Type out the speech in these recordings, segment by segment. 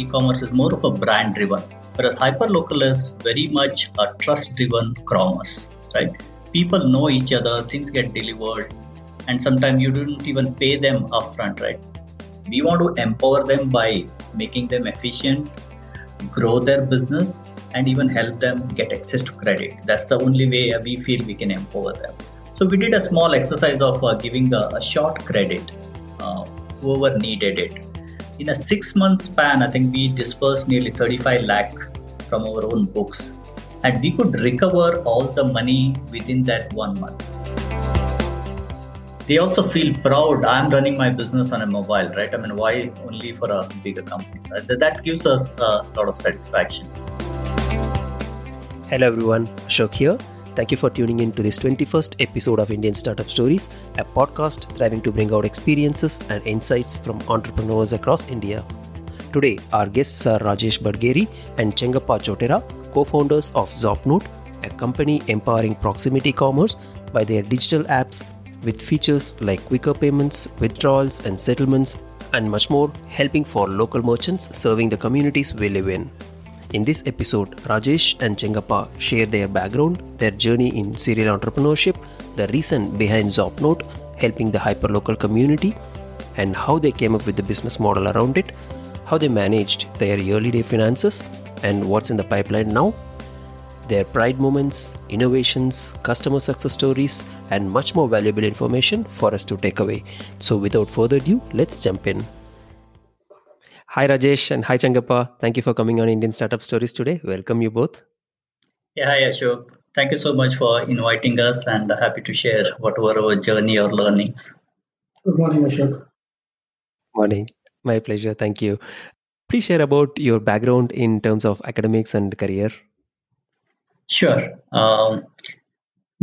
e-commerce is more of a brand driven, whereas hyperlocal is very much a trust driven commerce, right? People know each other, things get delivered, and sometimes you don't even pay them upfront, right? We want to empower them by making them efficient, grow their business, and even help them get access to credit. That's the only way we feel we can empower them. So we did a small exercise of uh, giving a, a, short credit, uh, whoever needed it. In a six month span, I think we dispersed nearly 35 lakh from our own books, and we could recover all the money within that one month. They also feel proud. I'm running my business on a mobile right? I mean why only for a bigger company? So that gives us a lot of satisfaction. Hello everyone. Ashok here thank you for tuning in to this 21st episode of indian startup stories a podcast striving to bring out experiences and insights from entrepreneurs across india today our guests are rajesh badgeri and chengappa chottera co-founders of zopnote a company empowering proximity commerce by their digital apps with features like quicker payments, withdrawals, and settlements, and much more, helping for local merchants serving the communities we live in. In this episode, Rajesh and Chengappa share their background, their journey in serial entrepreneurship, the reason behind Zopnote, helping the hyperlocal community, and how they came up with the business model around it, how they managed their early day finances, and what's in the pipeline now their pride moments, innovations, customer success stories, and much more valuable information for us to take away. So, without further ado, let's jump in. Hi, Rajesh, and hi, Chengappa. Thank you for coming on Indian Startup Stories today. Welcome you both. Yeah, hi, Ashok. Thank you so much for inviting us, and happy to share whatever our journey or learnings. Good morning, Ashok. Morning. My pleasure. Thank you. Please share about your background in terms of academics and career. Sure. Um,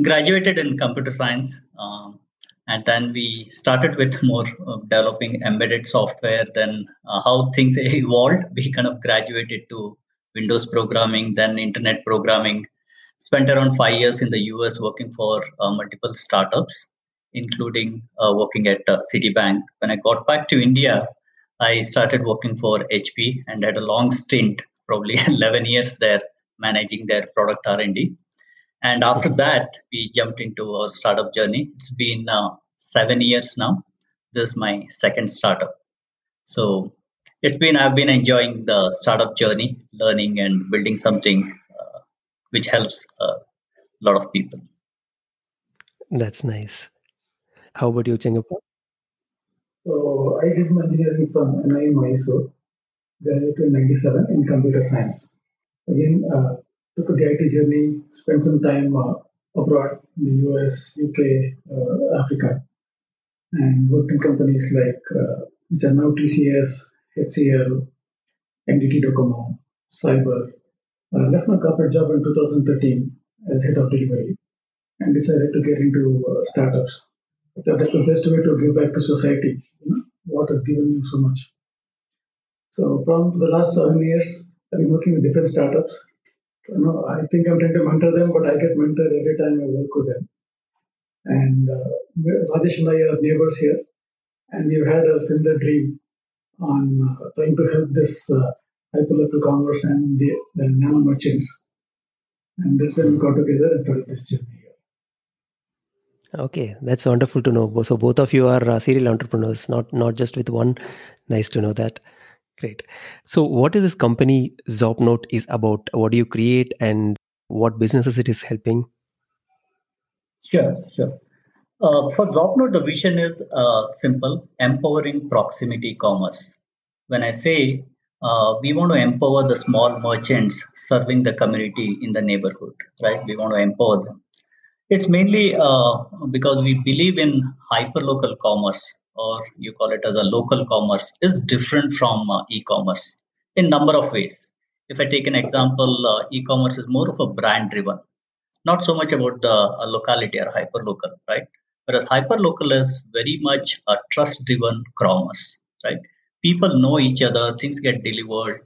graduated in computer science, um, and then we started with more developing embedded software. Then uh, how things evolved, we kind of graduated to Windows programming, then internet programming. Spent around five years in the US working for uh, multiple startups, including uh, working at uh, Citibank. When I got back to India, I started working for HP and had a long stint, probably 11 years there managing their product R&D. And after that, we jumped into our startup journey. It's been uh, seven years now. This is my second startup. So it's been I've been enjoying the startup journey, learning and building something uh, which helps a lot of people. That's nice. How about you, Chengappa? So I did my engineering from NIE Mysore, graduated in 97 in computer science again uh, took the IT journey, spent some time uh, abroad in the US, UK, uh, Africa, and worked in companies like which are now TCS, HCL, NTT Docomo, Cyber. Uh, left my corporate job in 2013 as head of delivery and decided to get into uh, startups. That is the best way to give back to society. You know, what has given you so much. So from the last seven years, I've been working with different startups. You know, I think I'm trying to mentor them, but I get mentored every time I work with them. And uh, Rajesh and I are neighbors here, and we've had a similar dream on uh, trying to help this uh, hyperlocal commerce and the, the nano merchants. And this when we got together and started this journey. Okay, that's wonderful to know. So both of you are uh, serial entrepreneurs, not not just with one. Nice to know that. Great. So, what is this company Zopnote is about? What do you create, and what businesses it is helping? Sure, sure. Uh, for Zopnote, the vision is uh, simple: empowering proximity commerce. When I say uh, we want to empower the small merchants serving the community in the neighborhood, right? We want to empower them. It's mainly uh, because we believe in hyperlocal commerce or you call it as a local commerce is different from uh, e-commerce in number of ways. If i take an example uh, e-commerce is more of a brand driven not so much about the uh, locality or hyper local right? Whereas hyper local is very much a trust driven commerce right? People know each other things get delivered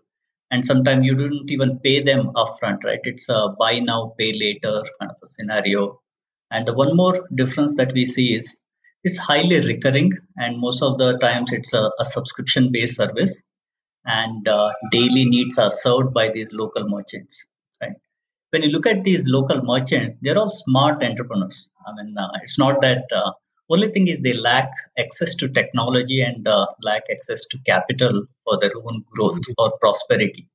and sometimes you don't even pay them upfront right? It's a buy now pay later kind of a scenario. And the one more difference that we see is it's highly recurring and most of the times it's a, a subscription based service and uh, daily needs are served by these local merchants. Right. When you look at these local merchants, they're all smart entrepreneurs. I mean, uh, it's not that. Uh, only thing is they lack access to technology and uh, lack access to capital for their own growth mm-hmm. or prosperity.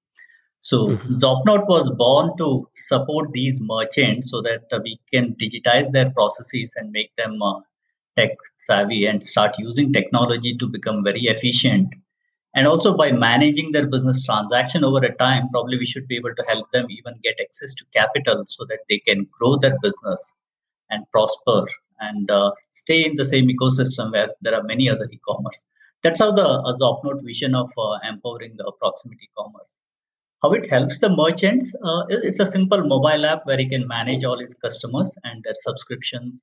So mm-hmm. Zopnote was born to support these merchants so that uh, we can digitize their processes and make them uh, tech savvy and start using technology to become very efficient. And also by managing their business transaction over a time probably we should be able to help them even get access to capital so that they can grow their business and prosper and uh, stay in the same ecosystem where there are many other e-commerce. That's how the uh, Zopnote vision of uh, empowering the proximity commerce. How it helps the merchants uh, it's a simple mobile app where he can manage all his customers and their subscriptions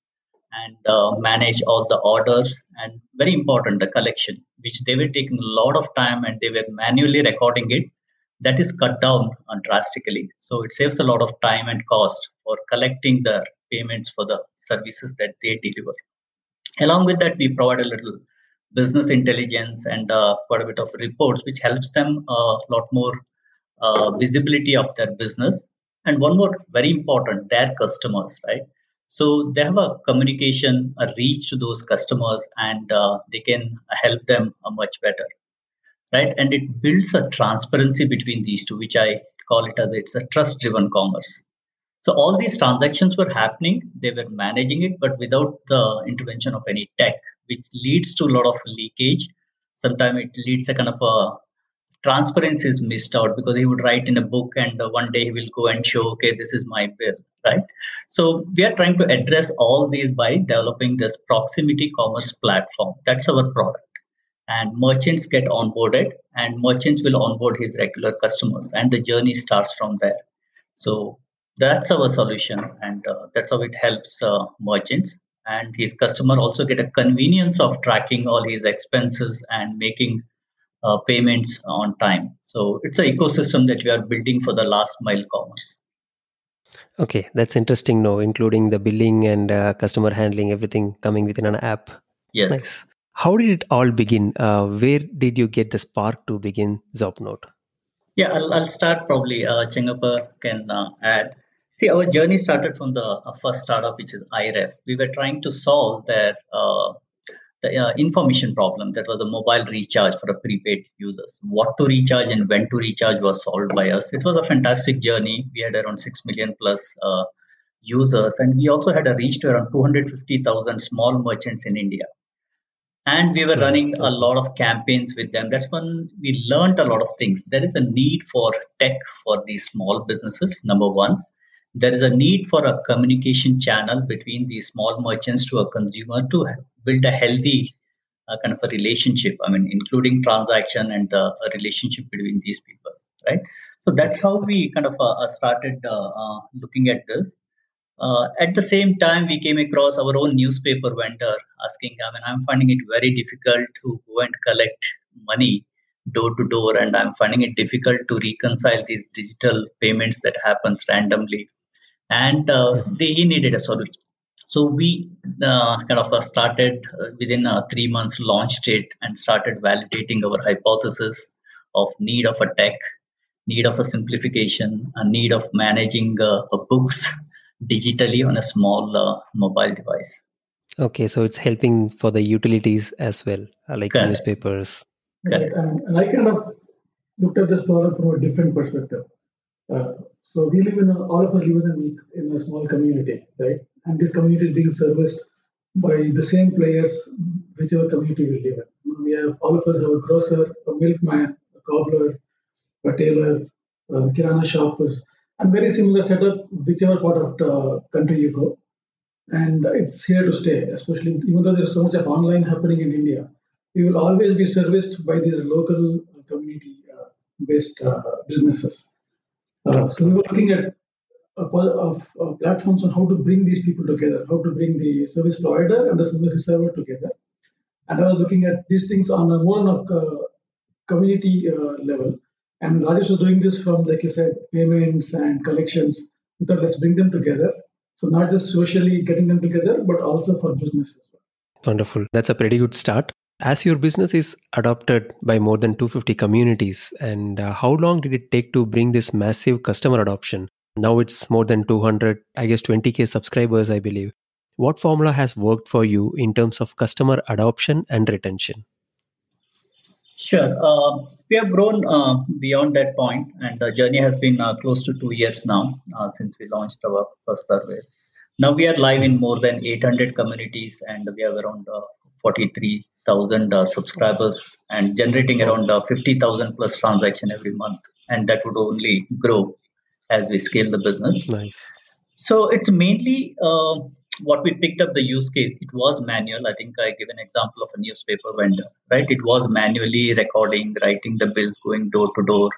and uh, manage all the orders and very important the collection which they were taking a lot of time and they were manually recording it. That is cut down uh, drastically. So it saves a lot of time and cost for collecting the payments for the services that they deliver. Along with that we provide a little business intelligence and uh, quite a bit of reports which helps them a lot more uh, visibility of their business. And one more very important their customers right so they have a communication, a reach to those customers, and uh, they can help them uh, much better, right? And it builds a transparency between these two, which I call it as it's a trust-driven commerce. So all these transactions were happening, they were managing it, but without the intervention of any tech, which leads to a lot of leakage. Sometimes it leads a kind of a transparency is missed out because he would write in a book and uh, one day he will go and show okay this is my bill right? So we are trying to address all these by developing this proximity commerce platform. That's our product. And merchants get onboarded and merchants will onboard his regular customers and the journey starts from there. So that's our solution and uh, that's how it helps uh, merchants. And his customer also get a convenience of tracking all his expenses and making uh, payments on time. So it's an ecosystem that we are building for the last mile commerce. Okay, that's interesting. No, including the billing and uh, customer handling, everything coming within an app. Yes. Nice. How did it all begin? Uh, where did you get the spark to begin Zopnote? Yeah, I'll, I'll start probably. Uh, Chengappa can uh, add. See, our journey started from the uh, first startup, which is iRef. We were trying to solve their uh, the uh, information problem that was a mobile recharge for a prepaid users. What to recharge and when to recharge was solved by us. It was a fantastic journey. We had around 6 million plus uh, users and we also had a reach to around 250000 small merchants in india. And we were running a lot of campaigns with them. That's when we learned a lot of things. There is a need for tech for these small businesses number one there is a need for a communication channel between the small merchants to a consumer to build a healthy uh, kind of a relationship i mean including transaction and the uh, relationship between these people right? So that's how we kind of uh, uh started uh, uh, looking at this. At the same time we came across our own newspaper vendor asking i mean i'm finding it very difficult to go and collect money door to door and i'm finding it difficult to reconcile these digital payments that happens randomly and uh, they needed a solution. So we uh, kind of uh, started uh, within uh, three months, launched it and started validating our hypothesis of need of a tech, need of a simplification, a need of managing uh, books digitally on a small mobile device. Okay, so it's helping for the utilities as well, like Correct. newspapers. Correct. And, and I kind of looked at this problem from a different perspective. Uh, so we live in a, all of us live in a, in a small community, right? And this community is being serviced by the same players, whichever community we live in. We have all of us have a grocer, a milkman, a cobbler, a tailor, a kirana shoppers, and very similar setup whichever part of the country you go. And it's here to stay, especially even though there's so much of online happening in India. We will always be serviced by these local community-based uh, uh, businesses. Uh, so we were looking at a, of, uh, platforms on how to bring these people together, how to bring the service provider and the service receiver together. And I was looking at these things on a more on a uh, community uh, level. And Rajesh was doing this from, like you said, payments and collections. We thought let's bring them together. So not just socially getting them together, but also for business as well. Wonderful. That's a pretty good start as your business is adopted by more than 250 communities and uh, how long did it take to bring this massive customer adoption? Now it's more than 200 i guess 20k subscribers i believe. What formula has worked for you in terms of customer adoption and retention? Sure. Uh, we have grown uh, beyond that point and the journey has been uh, close to 2 years now uh, since we launched our first service. Now we are live in more than 800 communities and we have around uh, 43 thousand uh, subscribers and generating around uh, fifty thousand plus transaction every month, and that would only grow as we scale the business. Nice. So it's mainly uh, what we picked up the use case. It was manual. I think I gave an example of a newspaper vendor, right? It was manually recording, writing the bills, going door to door.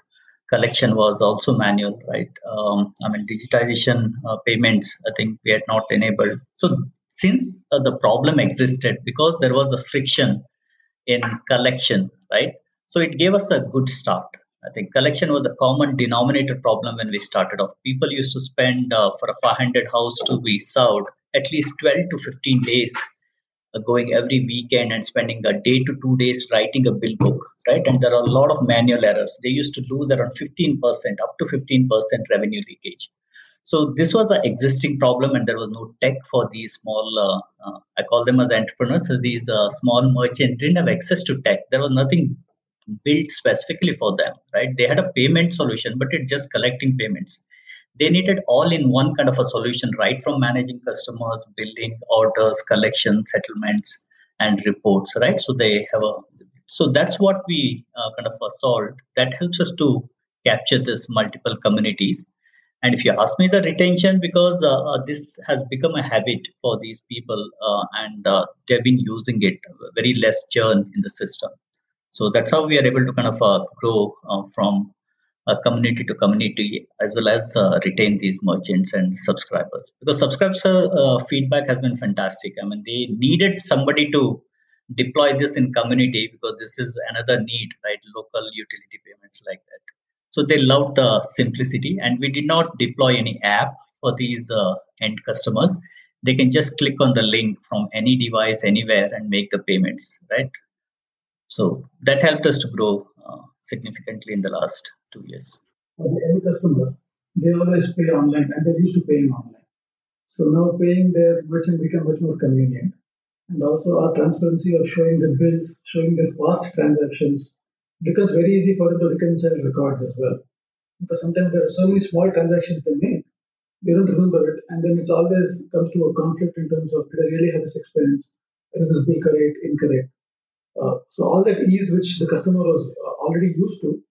Collection was also manual, right? Um, I mean, digitization uh, payments. I think we had not enabled. So since uh, the problem existed because there was a friction in collection right so it gave us a good start I think collection was a common denominator problem when we started off. People used to spend uh, for a 500 house to be served at least 12 to 15 days uh, going every weekend and spending a day to two days writing a bill book, right? And there are a lot of manual errors. They used to lose around 15%, up to 15% revenue leakage. So this was an existing problem, and there was no tech for these small. Uh, uh, I call them as entrepreneurs. So these uh, small merchants didn't have access to tech. There was nothing built specifically for them, right? They had a payment solution, but it's just collecting payments. They needed all in one kind of a solution, right? From managing customers, billing, orders, collections, settlements, and reports, right? So they have a so that's what we uh, kind of solved. That helps us to capture this multiple communities. And if you ask me the retention, because uh, uh this has become a habit for these people uh, and uh, they've been using it, very less churn in the system. So that's how we are able to kind of uh, grow uh, from uh, community to community as well as uh, retain these merchants and subscribers because subscriber uh, feedback has been fantastic. I mean, they needed somebody to deploy this in community because this is another need, right? Local utility payments like that. So they loved the simplicity, and we did not deploy any app for these uh, end customers. They can just click on the link from any device anywhere and make the payments, right? So that helped us to grow uh, significantly in the last two years. For the end customer, they always pay online and they're used to paying online. So now paying their merchant become much more convenient. And also our transparency of showing the bills, showing the past transactions becomes very easy for them to reconcile records as well. Because sometimes there are so many small transactions they make, they don't remember it, and then it always comes to a conflict in terms of did I really have this experience? Is this bill correct, incorrect? Uh, so all that ease which the customer was uh, already used to,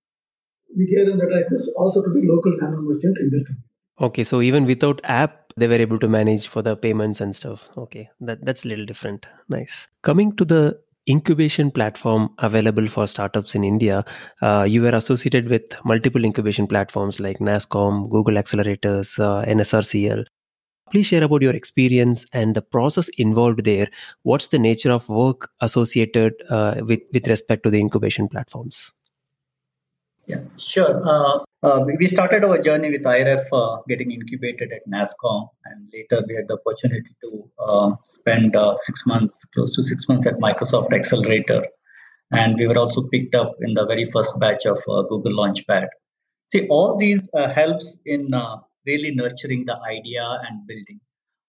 we gave them that access also to the local nano merchant in their community. Okay, so even without app, they were able to manage for the payments and stuff. Okay, that that's a little different. Nice. Coming to the incubation platform available for startups in India, uh, you were associated with multiple incubation platforms like NASSCOM, Google Accelerators, uh, NSRCEL. Please share about your experience and the process involved there. What's the nature of work associated uh, with, with respect to the incubation platforms? Yeah, sure. Uh, uh, we started our journey with IRF uh, getting incubated at NASSCOM, and later we had the opportunity to uh, spend uh, six months, close to six months at Microsoft Accelerator. And we were also picked up in the very first batch of uh, Google Launchpad. See, all these helps in really nurturing the idea and building.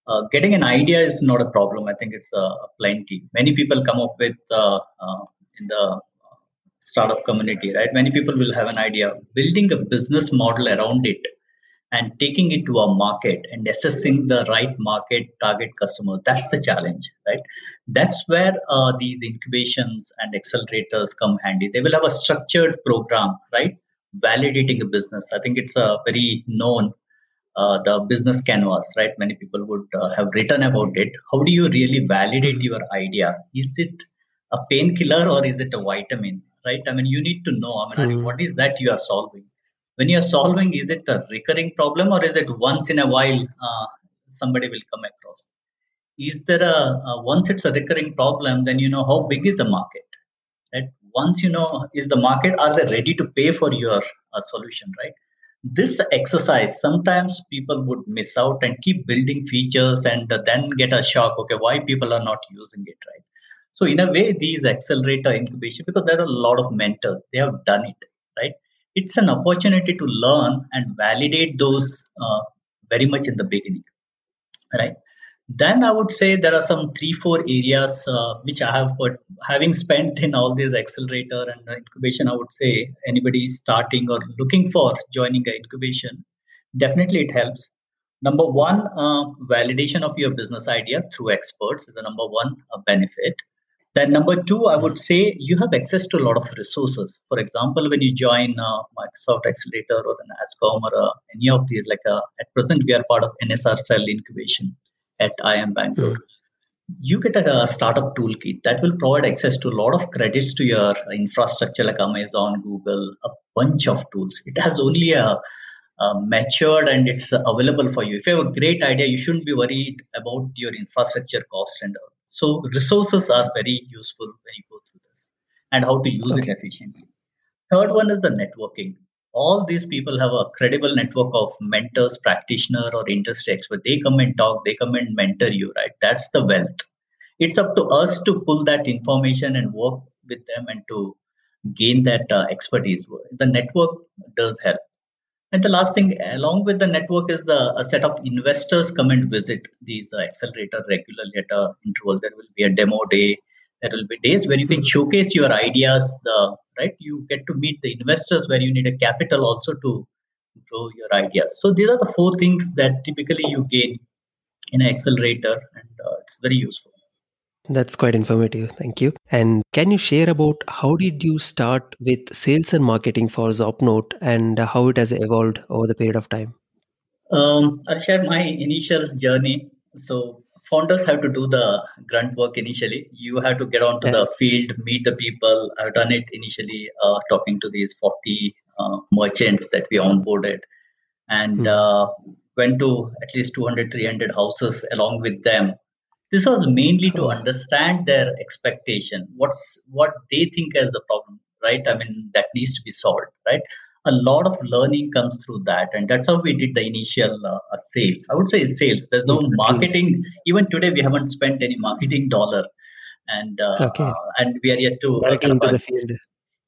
Uh, getting an idea is not a problem. I think it's a, plenty. Many people come up with uh, uh, in the startup community, right? Many people will have an idea. Building a business model around it and taking it to a market and assessing the right market target customer that's the challenge right that's where uh, these incubations and accelerators come handy they will have a structured program right validating a business i think it's a very known uh, the business canvas, right? Many people would uh, have written about it. How do you really validate your idea? Is it a painkiller or is it a vitamin, right? I mean, you need to know. I mean, mm. what is that you are solving? When you are solving, is it a recurring problem or is it once in a while uh, somebody will come across? Is there a once it's a recurring problem, then you know how big is the market, right? Once you know is the market, are they ready to pay for your uh, solution, right? this exercise sometimes people would miss out and keep building features and then get a shock okay why people are not using it right So in a way, these accelerator incubation, because there are a lot of mentors, they have done it, right? It's an opportunity to learn and validate those uh, very much in the beginning, right? Then I would say there are some three, four areas uh, which I have, but having spent in all these accelerator and incubation, I would say anybody starting or looking for joining an incubation, definitely it helps. Number one, uh, validation of your business idea through experts is the number one uh, benefit. Then number two, I would say you have access to a lot of resources. For example, when you join uh, Microsoft Accelerator or the NASSCOM or uh, any of these, like uh, at present we are part of NSRCEL Incubation at IIM Bangalore. Mm. You get a, a, startup toolkit that will provide access to a lot of credits to your infrastructure like Amazon, Google, a bunch of tools. It has only a, a matured and it's available for you. If you have a great idea, you shouldn't be worried about your infrastructure cost and all. So resources are very useful when you go through this and how to use okay. it efficiently. Third one is the networking all these people have a credible network of mentors, practitioner, or industry experts. They come and talk, they come and mentor you, right? That's the wealth. It's up to us to pull that information and work with them and to gain that uh, expertise. The network does help. And the last thing, along with the network, is the a set of investors come and visit these uh, accelerator regularly at a interval. There will be a demo day. There will be days where you can showcase your ideas the right? You get to meet the investors where you need a capital also to grow your ideas. So these are the four things that typically you gain in an accelerator and uh, it's very useful that's quite informative thank you and can you share about how did you start with sales and marketing for zopnote and how it has evolved over the period of time um, i'll share my initial journey so founders have to do the grunt work initially. You have to get onto yeah. the field, meet the people. I've done it initially, uh, talking to these 40 uh, merchants that we onboarded and mm. uh, went to at least 200, 300 houses along with them. This was mainly to understand their expectation. What's what they think as a problem, right? I mean, that needs to be solved, right? a lot of learning comes through that and that's how we did the initial uh, sales i would say sales there's no marketing even today we haven't spent any marketing dollar and uh, okay. uh, and we are yet to into the field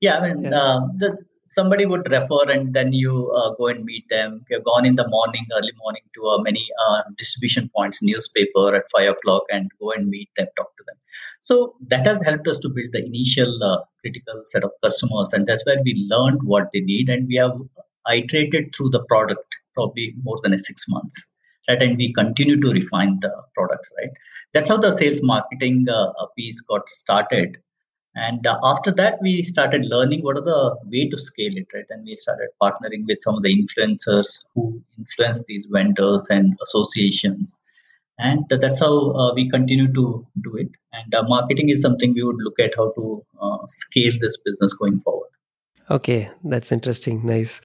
yeah i mean yeah. Uh, the, somebody would refer and then you uh, go and meet them. Have gone in the morning, early morning to uh, many uh, distribution points, newspaper at five o'clock, and go and meet them, talk to them. So that has helped us to build the initial uh, critical set of customers, and that's where we learned what they need, and we have iterated through the product probably more than a six months. Right, and we continue to refine the products. Right, that's how the sales marketing uh, piece got started and uh, after that we started learning what are the way to scale it right? And we started partnering with some of the influencers who influence these vendors and associations. And that's how uh, we continue to do it. And uh, marketing is something we would look at how to uh, scale this business going forward. Okay that's interesting. Nice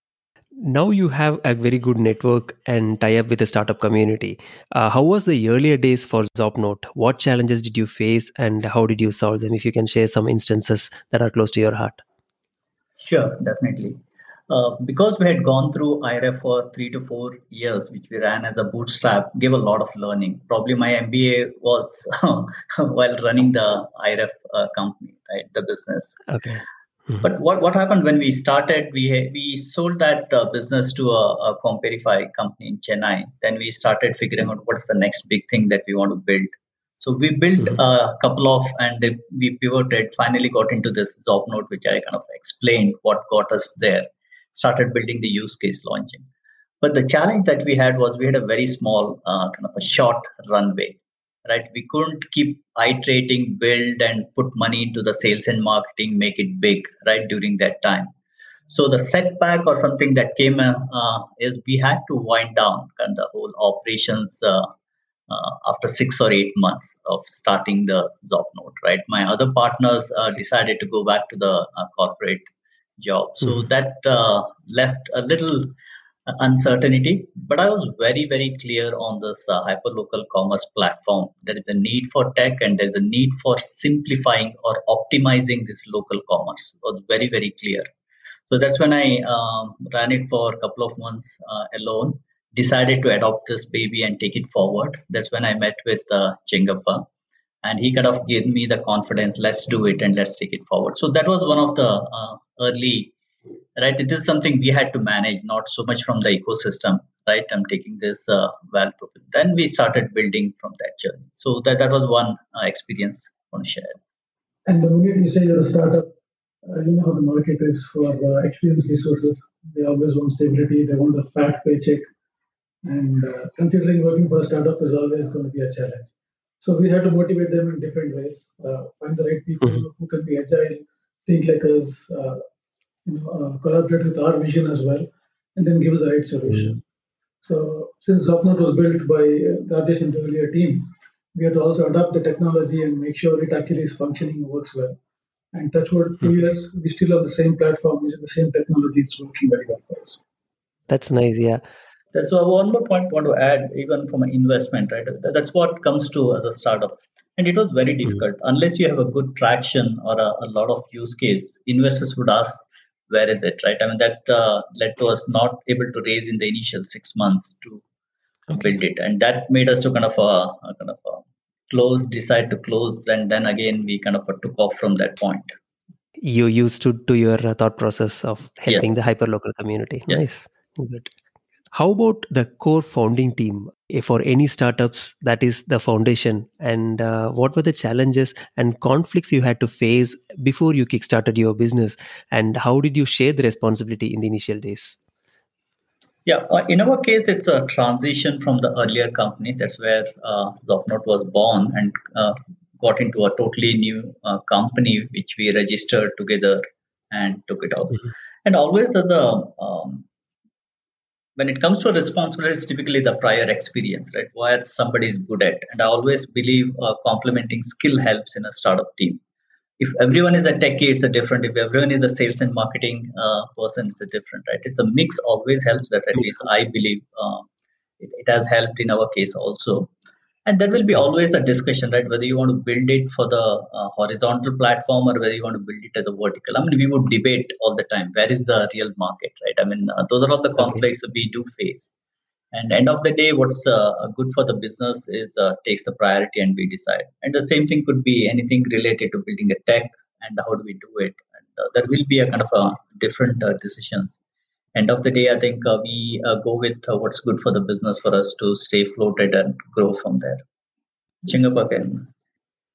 now you have a very good network and tie up with the startup community. Uh, how was the earlier days for Zopnote? What challenges did you face and how did you solve them? If you can share some instances that are close to your heart. Sure, definitely. Uh, because we had gone through IRF for three to four years, which we ran as a bootstrap, gave a lot of learning. Probably my MBA was while running the IRF uh, company, right, the business. Okay. Mm-hmm. But what, what happened when we started, we we sold that uh, business to a, a Comperify company in Chennai. Then we started figuring out what's the next big thing that we want to build. So we built mm-hmm. a couple of, and we pivoted, finally got into this Zopnote, which I kind of explained what got us there. Started building the use case launching. But the challenge that we had was we had a very small, uh, kind of a short runway right we couldn't keep iterating build and put money into the sales and marketing make it big right during that time so the setback or something that came uh, uh, is we had to wind down kind of the whole operations uh, uh, after six or eight months of starting the Zopnote, right? My other partners uh, decided to go back to the uh, corporate job. So mm-hmm. that left a little uncertainty. But I was very, very clear on this uh, hyperlocal commerce platform. There is a need for tech and there's a need for simplifying or optimizing this local commerce. It was very, very clear. So that's when I um, ran it for a couple of months uh, alone. Decided to adopt this baby and take it forward. That's when I met with uh, Chengappa. and he kind of gave me the confidence let's do it and let's take it forward so that was one of the uh, early right? It is something we had to manage not so much from the ecosystem right? I'm taking this uh, value then we started building from that journey. So that that was one uh, experience i want to share. And the minute you say you're a startup uh, you know how the market is for uh, experienced resources. They always want stability. They want a fat paycheck. And uh, considering working for a startup is always going to be a challenge. So we had to motivate them in different ways, uh, find the right people mm-hmm. who can be agile, think like us, uh, you know, uh, collaborate with our vision as well, and then give us the right solution. Mm-hmm. So since Zopnote was built by Rajesh and the earlier team, we had to also adapt the technology and make sure it actually is functioning and works well. And touchwood, two mm-hmm. years, we still have the same platform, using the same technology. It's working very well for us. That's nice, yeah. So one more point I want to add, even from an investment, right? That's what comes to as a startup. And it was very hmm. difficult. Mm-hmm. Unless you have a good traction or a, a, lot of use case, investors would ask, where is it, right? I mean, that uh, led to us not able to raise in the initial six months to okay. build it. And that made us to kind of, uh, kind of uh, close, decide to close. And then again, we kind of took off from that point. You used to do your uh, thought process of helping yes. the hyperlocal community. Yes. Nice. Good. How about the core founding team for any startups? That is the foundation. And uh, what were the challenges and conflicts you had to face before you kickstarted your business? And how did you share the responsibility in the initial days? Yeah, uh, in our case, it's a transition from the earlier company. That's where uh, Zopnote was born and uh, got into a totally new uh, company, which we registered together and took it out. Mm-hmm. And always as a um, when it comes to responsibility, it's typically the prior experience, right? Where somebody is good at. And I always believe uh, complementing skill helps in a startup team. If everyone is a techie, it's a different. If everyone is a sales and marketing uh, person, it's a different, right? It's a mix always helps. That's at least I believe uh, it, it has helped in our case also and there will be always a discussion right whether you want to build it for the uh, horizontal platform or whether you want to build it as a vertical. I mean we would debate all the time where is the real market right? I mean uh, those are all the conflicts okay. we do face. And end of the day what's uh, good for the business is uh, takes the priority and we decide. And the same thing could be anything related to building a tech and how do we do it. And uh, there will be a kind of a different uh, decisions end of the day, I think uh, we uh, go with uh, what's good for the business for us to stay floated and grow from there. Chingap again.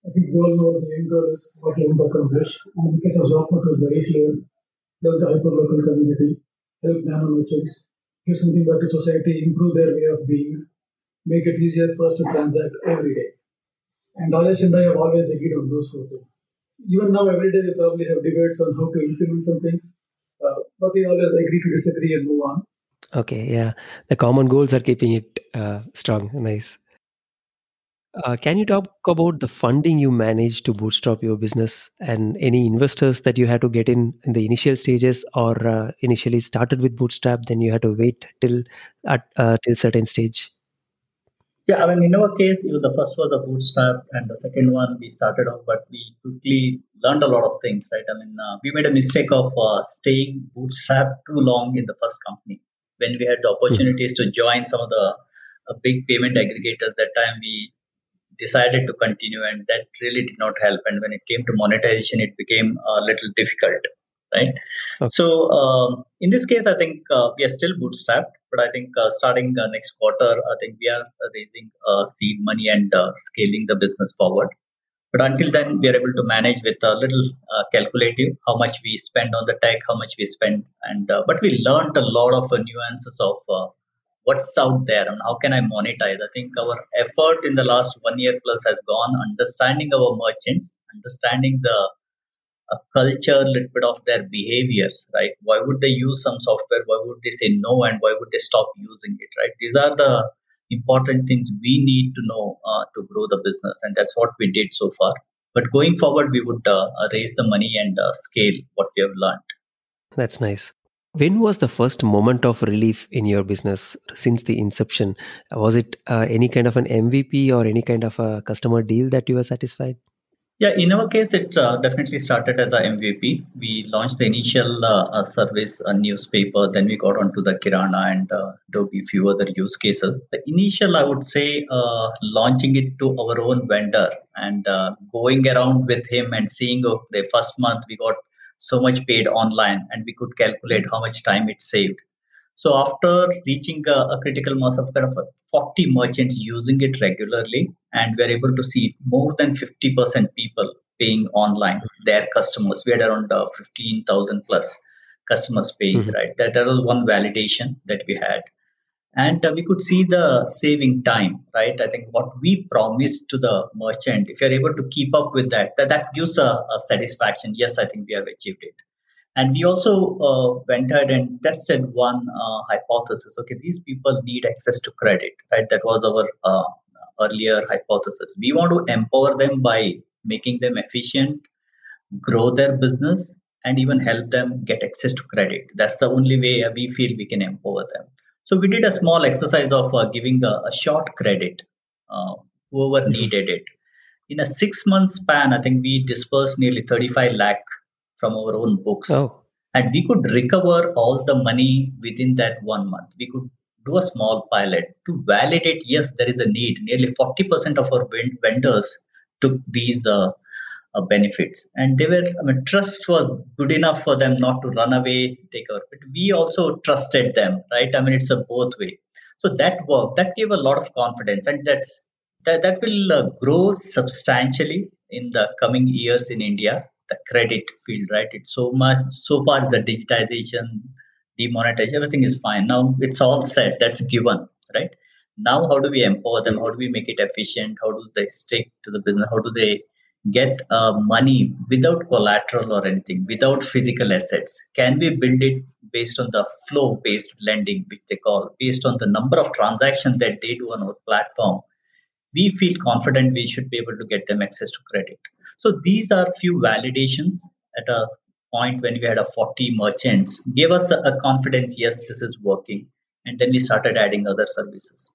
I think we all know the end is what you want to accomplish. And because of Zopnote was very clear, build the hyper-local community, help nano merchants, give something back to society, improve their way of being, make it easier for us to transact every day. And Rajesh and I have always agreed on those four things. Even now, every day we probably have debates on how to implement some things, uh, but we always agree to disagree and move on. Okay, yeah. The common goals are keeping it uh, strong. Nice. Uh, can you talk about the funding you managed to bootstrap your business and any investors that you had to get in in the initial stages or uh, initially started with bootstrap then you had to wait till at uh, till certain stage yeah, I mean, in our case, the first was the bootstrap, and the second one we started off, but we quickly learned a lot of things, right? I mean, uh, we made a mistake of uh, staying bootstrap too long in the first company. When we had the opportunities to join some of the uh, big payment aggregators, that time we decided to continue, and that really did not help. And when it came to monetization, it became a little difficult right? Okay. So um, in this case, I think uh, we are still bootstrapped, but I think uh, starting uh, next quarter, I think we are raising uh, seed money and uh, scaling the business forward. But until then, we are able to manage with a little uh, calculative how much we spend on the tech, how much we spend, and but we learned a lot of nuances of what's out there and how can I monetize. I think our effort in the last one year plus has gone understanding our merchants, understanding the a culture, a little bit of their behaviors, right? Why would they use some software? Why would they say no? And why would they stop using it, right? These are the important things we need to know uh, to grow the business. And that's what we did so far. But going forward, we would uh, raise the money and uh, scale what we have learned. That's nice. When was the first moment of relief in your business since the inception? Was it uh, any kind of an MVP or any kind of a customer deal that you were satisfied? Yeah, in our case, it uh, definitely started as a MVP. We launched the initial uh, uh, service, a newspaper, then we got onto the Kirana and uh, Adobe, few other use cases. The initial, I would say, uh, launching it to our own vendor and uh, going around with him and seeing the first month we got so much paid online and we could calculate how much time it saved so after reaching a, a, critical mass of kind of 40 merchants using it regularly, and we're able to see more than 50% people paying online, their customers. We had around uh, 15,000 plus customers paying, mm-hmm. right? That, that was one validation that we had. And uh, we could see the saving time, right? I think what we promised to the merchant, if you're able to keep up with that, that, that gives a, a satisfaction. Yes, I think we have achieved it. And we also uh, went ahead and tested one uh, hypothesis. Okay, these people need access to credit, right? That was our uh, earlier hypothesis. We want to empower them by making them efficient, grow their business, and even help them get access to credit. That's the only way we feel we can empower them. So we did a small exercise of uh, giving a, a, short credit, uh, whoever mm-hmm. needed it. In a six month span, I think we dispersed nearly 35 lakh from our own books. Oh. And we could recover all the money within that one month. We could do a small pilot to validate yes, there is a need. Nearly 40% of our vendors took these uh, uh, benefits. And they were, I mean, trust was good enough for them not to run away, take our, but we also trusted them, right? I mean, it's a both way. So that worked. That gave a lot of confidence, and that's that, that will uh, grow substantially in the coming years in India the credit field, right? It's so much, so far the digitization, demonetization, everything is fine. Now it's all set, that's given, right? Now, how do we empower them? How do we make it efficient? How do they stick to the business? How do they get uh, money without collateral or anything, without physical assets? Can we build it based on the flow based lending, which they call, based on the number of transactions that they do on our platform? We feel confident we should be able to get them access to credit. So these are few validations at a point when we had a 40 merchants gave us a, a confidence yes this is working and then we started adding other services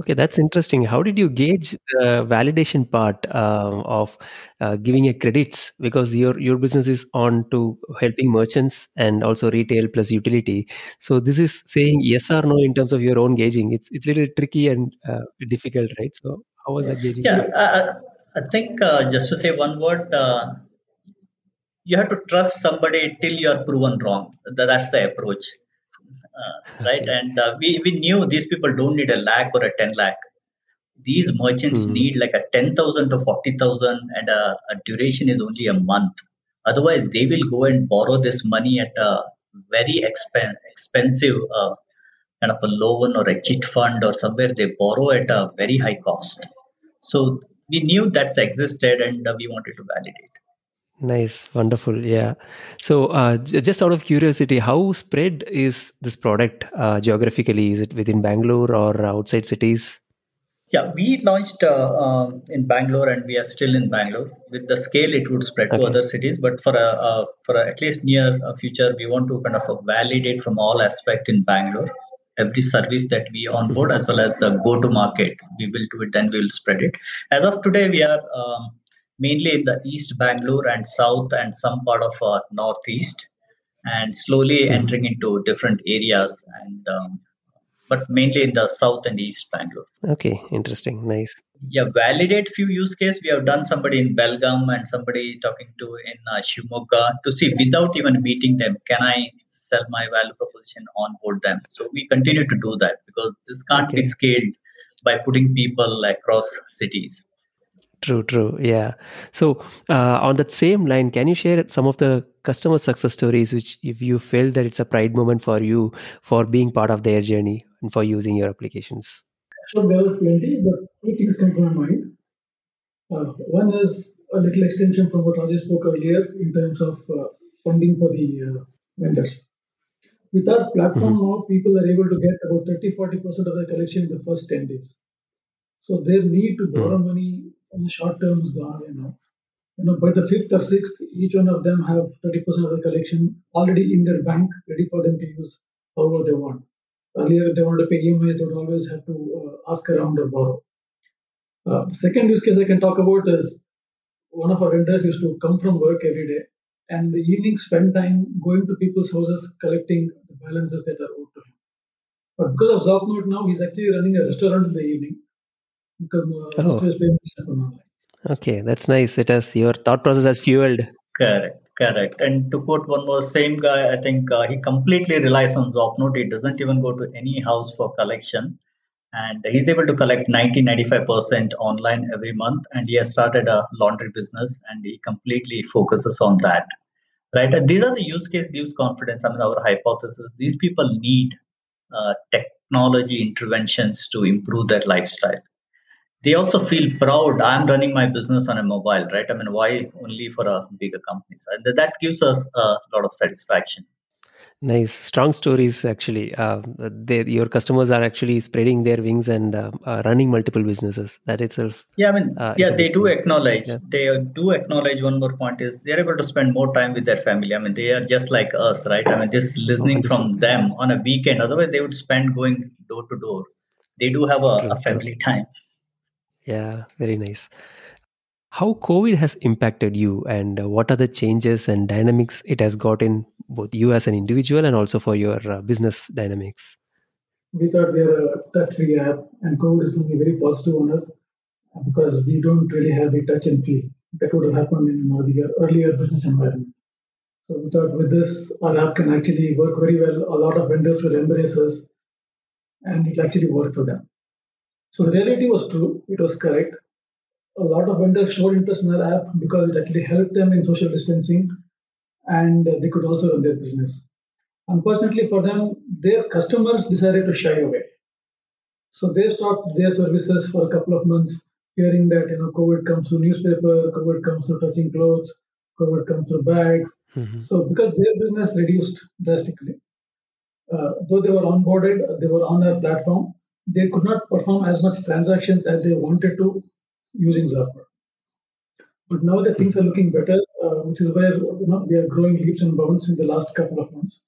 Okay, that's interesting. How did you gauge the validation part uh, of uh, giving a credits? Because your your business is on to helping merchants and also retail plus utility. So this is saying yes or no in terms of your own gauging. It's it's a little tricky and uh, difficult, right? So how was that gauging? Yeah, uh, I think uh, just to say one word, uh, you have to trust somebody till you are proven wrong. That's the approach, uh, right? And uh, we we knew these people don't need a lakh or a ten lakh. These merchants mm. need like a ten thousand to forty thousand, and a, a, duration is only a month. Otherwise, they will go and borrow this money at a very expen- expensive uh, kind of a loan or a chit fund or somewhere they borrow at a very high cost. So we knew that's existed and uh, we wanted to validate. Nice. Wonderful. Yeah. So uh, just out of curiosity how spread is this product uh, geographically? Is it within bangalore or outside cities? Yeah we launched uh, um, in bangalore and we are still in bangalore. With the scale it would spread okay. to other cities but for a uh, for a, at least near future we want to kind of validate from all aspect in bangalore every service that we onboard as well as the go to market we will do it then we will spread it as of today we are um, mainly in the east bangalore and south and some part of uh, northeast and slowly mm-hmm. entering into different areas and um, but mainly in the south and east bangalore. Okay interesting nice. Yeah validate few use case. We have done somebody in belgaum and somebody talking to in uh, shimoga to see without even meeting them can i sell my value proposition on board them? So we continue to do that because this can't okay. be scaled by putting people across cities true true yeah so uh, on that same line can you share some of the customer success stories which if you feel that it's a pride moment for you for being part of their journey and for using your applications so there are plenty, but two things come to my mind. Uh, one is a little extension from what Rajesh spoke earlier in terms of uh, funding for the uh, vendors. With our platform mm-hmm. now, people are able to get about 30 40% of their collection in the first 10 days. So their need to borrow mm-hmm. money the short term is gone, you know. You know, by the fifth or sixth, each one of them have 30% of the collection already in their bank, ready for them to use however they want. Earlier, they wanted to pay EMIs, they would always have to uh, ask around or borrow. Uh, second use case I can talk about is one of our vendors used to come from work every day and the evening spend time going to people's houses collecting the balances that are owed to him. But because of Zopnote now, he's actually running a restaurant in the evening because uh, most of Oh, his payments happen okay, that's nice. It has your thought process has fueled. Correct, correct. And to quote one more, same guy, I think uh, he completely relies on Zopnote. He doesn't even go to any house for collection. And he's able to collect 90 95% online every month. And he has started a laundry business and he completely focuses on that. Right. And these are the use case gives confidence. I mean, our hypothesis these people need uh, technology interventions to improve their lifestyle they also feel proud i'm running my business on a mobile right? I mean why only for a bigger companies and that gives us a lot of satisfaction. Nice, strong stories actually. Uh, they, your customers are actually spreading their wings and uh, uh, running multiple businesses. That itself yeah i mean uh, yeah they do acknowledge Yeah, they do acknowledge one more point is they're able to spend more time with their family. I mean they are just like us right? I mean just listening from them on a weekend. Otherwise they would spend going door to door. They do have a, a family time Yeah, very nice. How COVID has impacted you, and uh, what are the changes and dynamics it has got in both you as an individual and also for your uh, business dynamics? We thought we are a touch-free app, and COVID is going to be very positive on us because we don't really have the touch and feel that would have happened in an earlier business environment. So we thought with this, our app can actually work very well. A lot of vendors will embrace us, and it actually work for them. So the reality was true; it was correct. A lot of vendors showed interest in our app because it actually helped them in social distancing, and they could also run their business. Unfortunately for them, their customers decided to shy away. So they stopped their services for a couple of months, hearing that you know COVID comes through newspaper, COVID comes through touching clothes, COVID comes through bags. Mhm. So because their business reduced drastically, uh, though they were onboarded, they were on our platform, they could not perform as much transactions as they wanted to using Zapper. But now that things are looking better, uh, which is where you know we are growing leaps and bounds in the last couple of months.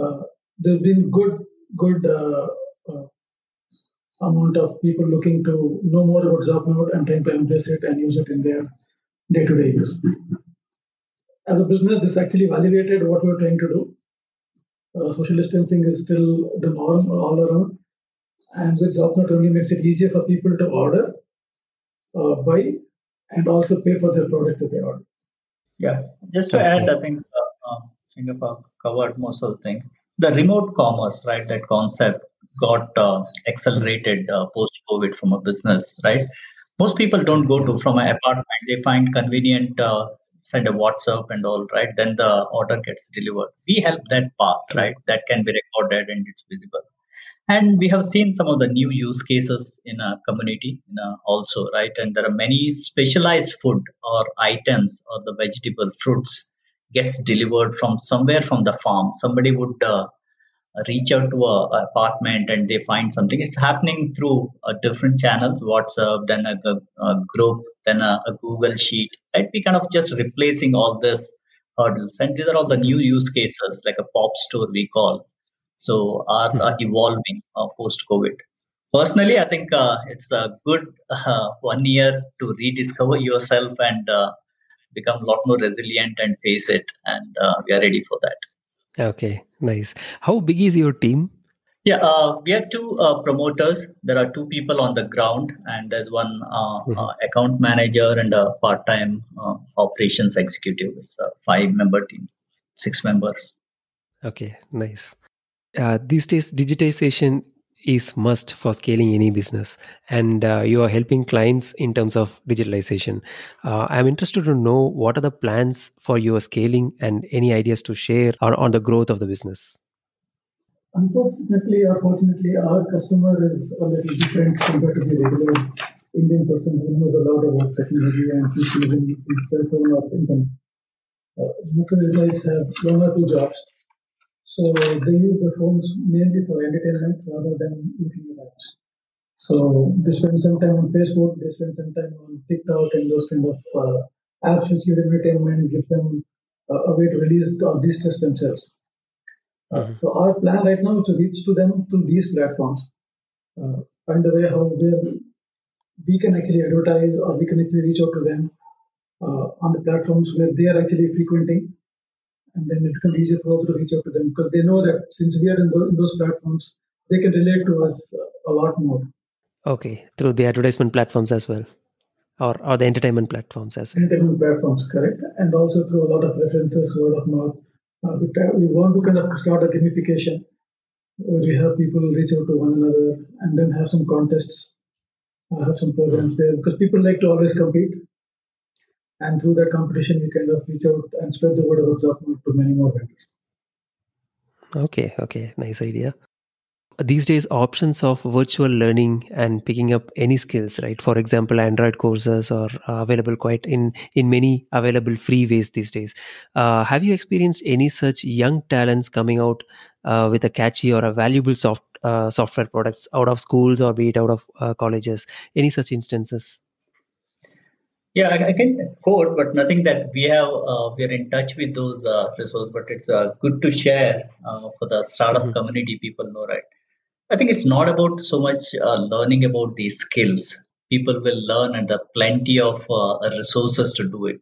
Uh, there's been good, good uh, uh, amount of people looking to know more about Zopnote and trying to embrace it and use it in their day-to-day use. As a business, this actually validated what we were trying to do. Uh, social distancing is still the norm all around, and with Zopnote only makes it easier for people to order, uh, buy, and also pay for their products that they order. Yeah, just to add, I think uh, uh, Chengappa covered most of the things. The remote commerce, right? That concept got uh, accelerated uh, post COVID from a business, right? Most people don't go to from an apartment; they find convenient, uh, send a WhatsApp and all, right? Then the order gets delivered. We help that part, right? That can be recorded and it's visible and we have seen some of the new use cases in a community also right? And there are many specialized food or items or the vegetable fruits gets delivered from somewhere from the farm. Somebody would uh, reach out to a, a apartment and they find something. It's happening through uh, different channels whatsapp then a, a, a group then a, a google sheet right? We kind of just replacing all this hurdles. And these are all the new use cases like a pop store we call so are uh, Mhm. evolving uh, post covid personally i think uh, it's a good uh, one year to rediscover yourself and uh, become a lot more resilient and face it and uh, we are ready for that Okay, nice. How big is your team? yeah uh, we have two uh, promoters there are two people on the ground and there's one uh, Mhm. uh, account manager and a part-time uh, operations executive it's a five member team six members Okay, nice. Uh, these days, digitization is must for scaling any business, and uh, you are helping clients in terms of digitalization. Uh, I'm interested to know what are the plans for your scaling and any ideas to share on, on the growth of the business. Unfortunately or fortunately, our customer is a little different compared to the regular Indian person who knows a lot about technology and keeps using his cell phone or internet. Uh, have one or two jobs, so they use the phones mainly for entertainment rather than looking at apps. So they spend some time on Facebook, they spend some time on TikTok and those kind of uh, apps which give them entertainment, give them uh, a way to release or de-stress themselves. Uh, Mhm. so our plan right now is to reach to them through these platforms, uh, find a way how where we can actually advertise or we can actually reach out to them uh, on the platforms where they are actually frequenting. And then it becomes easier for us to reach out to them because they know that since we are in, the, in those platforms, they can relate to us a lot more. Okay, through the advertisement platforms as well, or or the entertainment platforms as well. Entertainment platforms, correct, and also through a lot of references, word of mouth. Uh, we, we want to kind of start a gamification where we have people reach out to one another and then have some contests, uh, have some programs there because people like to always compete. And through that competition, we kind of reach out and spread the word about Zopnote to many more vendors. Okay, okay, nice idea. These days options of virtual learning and picking up any skills right? For example android courses are available quite in in many available free ways these days. Uh, have you experienced any such young talents coming out uh, with a catchy or a valuable soft uh, software products out of schools or be it out of uh, colleges? Any such instances yeah, I, I, can quote, but nothing that we have. Uh, we are in touch with those uh, resources, but it's uh, good to share uh, for the startup mm-hmm. community. People know, right? I think it's not about so much uh, learning about these skills. People will learn and there are plenty of uh, resources to do it.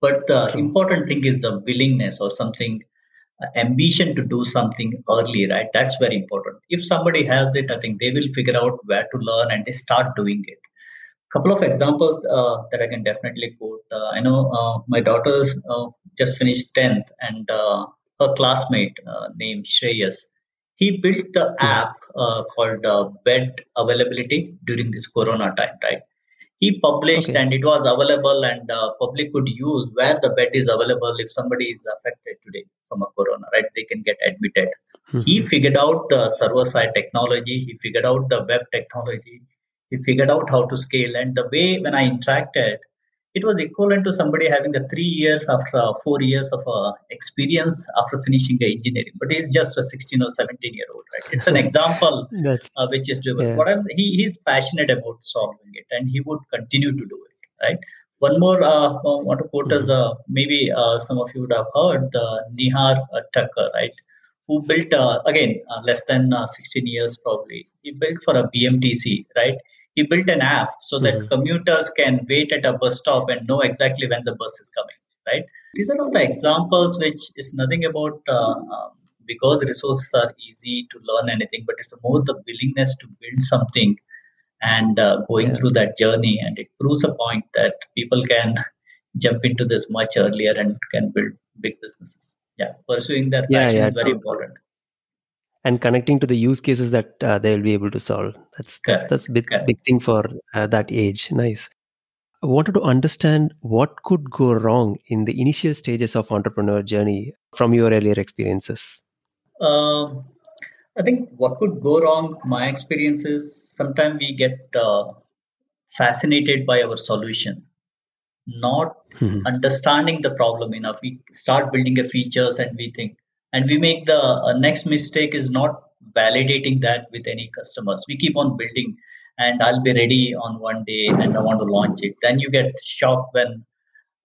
But the important thing is the willingness or something, uh, ambition to do something early, right? That's very important. If somebody has it, I think they will figure out where to learn and they start doing it. Couple of examples uh, that I can definitely quote. Uh, I know uh, my daughter just finished 10th and her classmate named Shreyas he built the app uh, called uh, bed availability during this corona time right he published okay. and it was available and uh, public could use where the bed is available if somebody is affected today from a corona right they can get admitted mm-hmm. he figured out the server side technology he figured out the web technology he figured out how to scale and the way when i interacted it was equivalent to somebody having a three years after uh, four years of uh, experience after finishing the engineering but he's just a 16 or 17 year old right it's an example uh, which is doable yeah. what I'm, he, he's passionate about solving it and he would continue to do it right one more uh, I want to quote mm-hmm. as uh, maybe uh, some of you would have heard the Nihar Thakkar, right? Who built again less than 16 years probably. He built for a BMTC, right? He built an app so that mm-hmm. commuters can wait at a bus stop and know exactly when the bus is coming right? These are all the examples which is nothing about uh, um, because resources are easy to learn anything but it's more the willingness to build something and uh, going yeah. through that journey. And it proves a point that people can jump into this much earlier and can build big businesses. Yeah pursuing their passion yeah, yeah, is very important and connecting to the use cases that uh, they will be able to solve. That's that's that's big big thing for uh, that age. Nice. I wanted to understand what could go wrong in the initial stages of entrepreneur journey from your earlier experiences. Uh, I think what could go wrong. My experience is sometimes we get uh, fascinated by our solution, not mm-hmm. understanding the problem enough. We start building a features and we think and we make the uh, next mistake is not validating that with any customers. We keep on building and i'll be ready on one day and i want to launch it. Then you get shocked when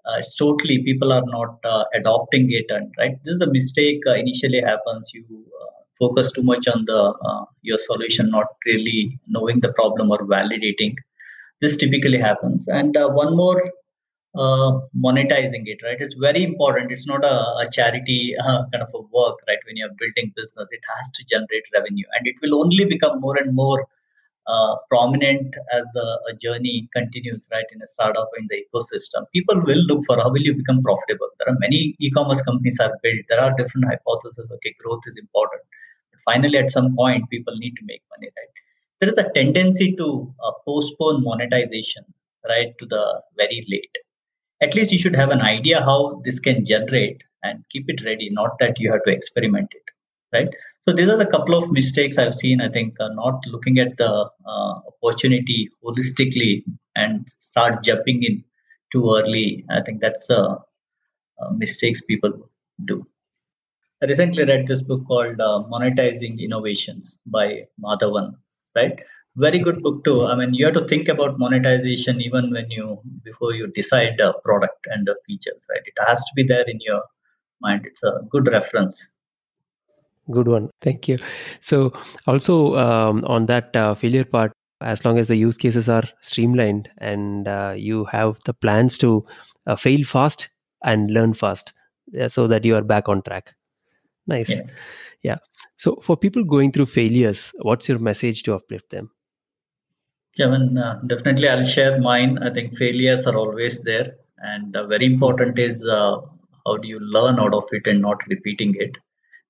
uh, totally people are not uh, adopting it and right? This is the mistake uh, initially happens. You uh, focus too much on the uh, your solution not really knowing the problem or validating. This typically happens. And one more uh, monetizing it right? It's very important. It's not a, a charity uh, kind of a work right? When you're building business it has to generate revenue and it will only become more and more uh, prominent as the a journey continues right in a startup in the ecosystem. People will look for how will you become profitable. There are many e-commerce companies are built. There are different hypotheses. Okay growth is important. But finally at some point people need to make money right? There is a tendency to uh, postpone monetization right to the very late at least you should have an idea how this can generate and keep it ready not that you have to experiment it right? So these are the couple of mistakes i've seen i think uh, not looking at the uh, opportunity holistically and start jumping in too early. I think that's uh, uh mistakes people do. I recently read this book called uh, monetizing innovations by madhavan right very good book too. I mean you have to think about monetization even when you before you decide the product and the features right? It has to be there in your mind. It's a good reference. Good one. Thank you. So also um, on that uh, failure part as long as the use cases are streamlined and uh, you have the plans to uh, fail fast and learn fast so that you are back on track. Nice. Yeah. yeah. So for people going through failures what's your message to uplift them yeah I uh, definitely i'll share mine. I think failures are always there. And uh, very important is uh, how do you learn out of it and not repeating it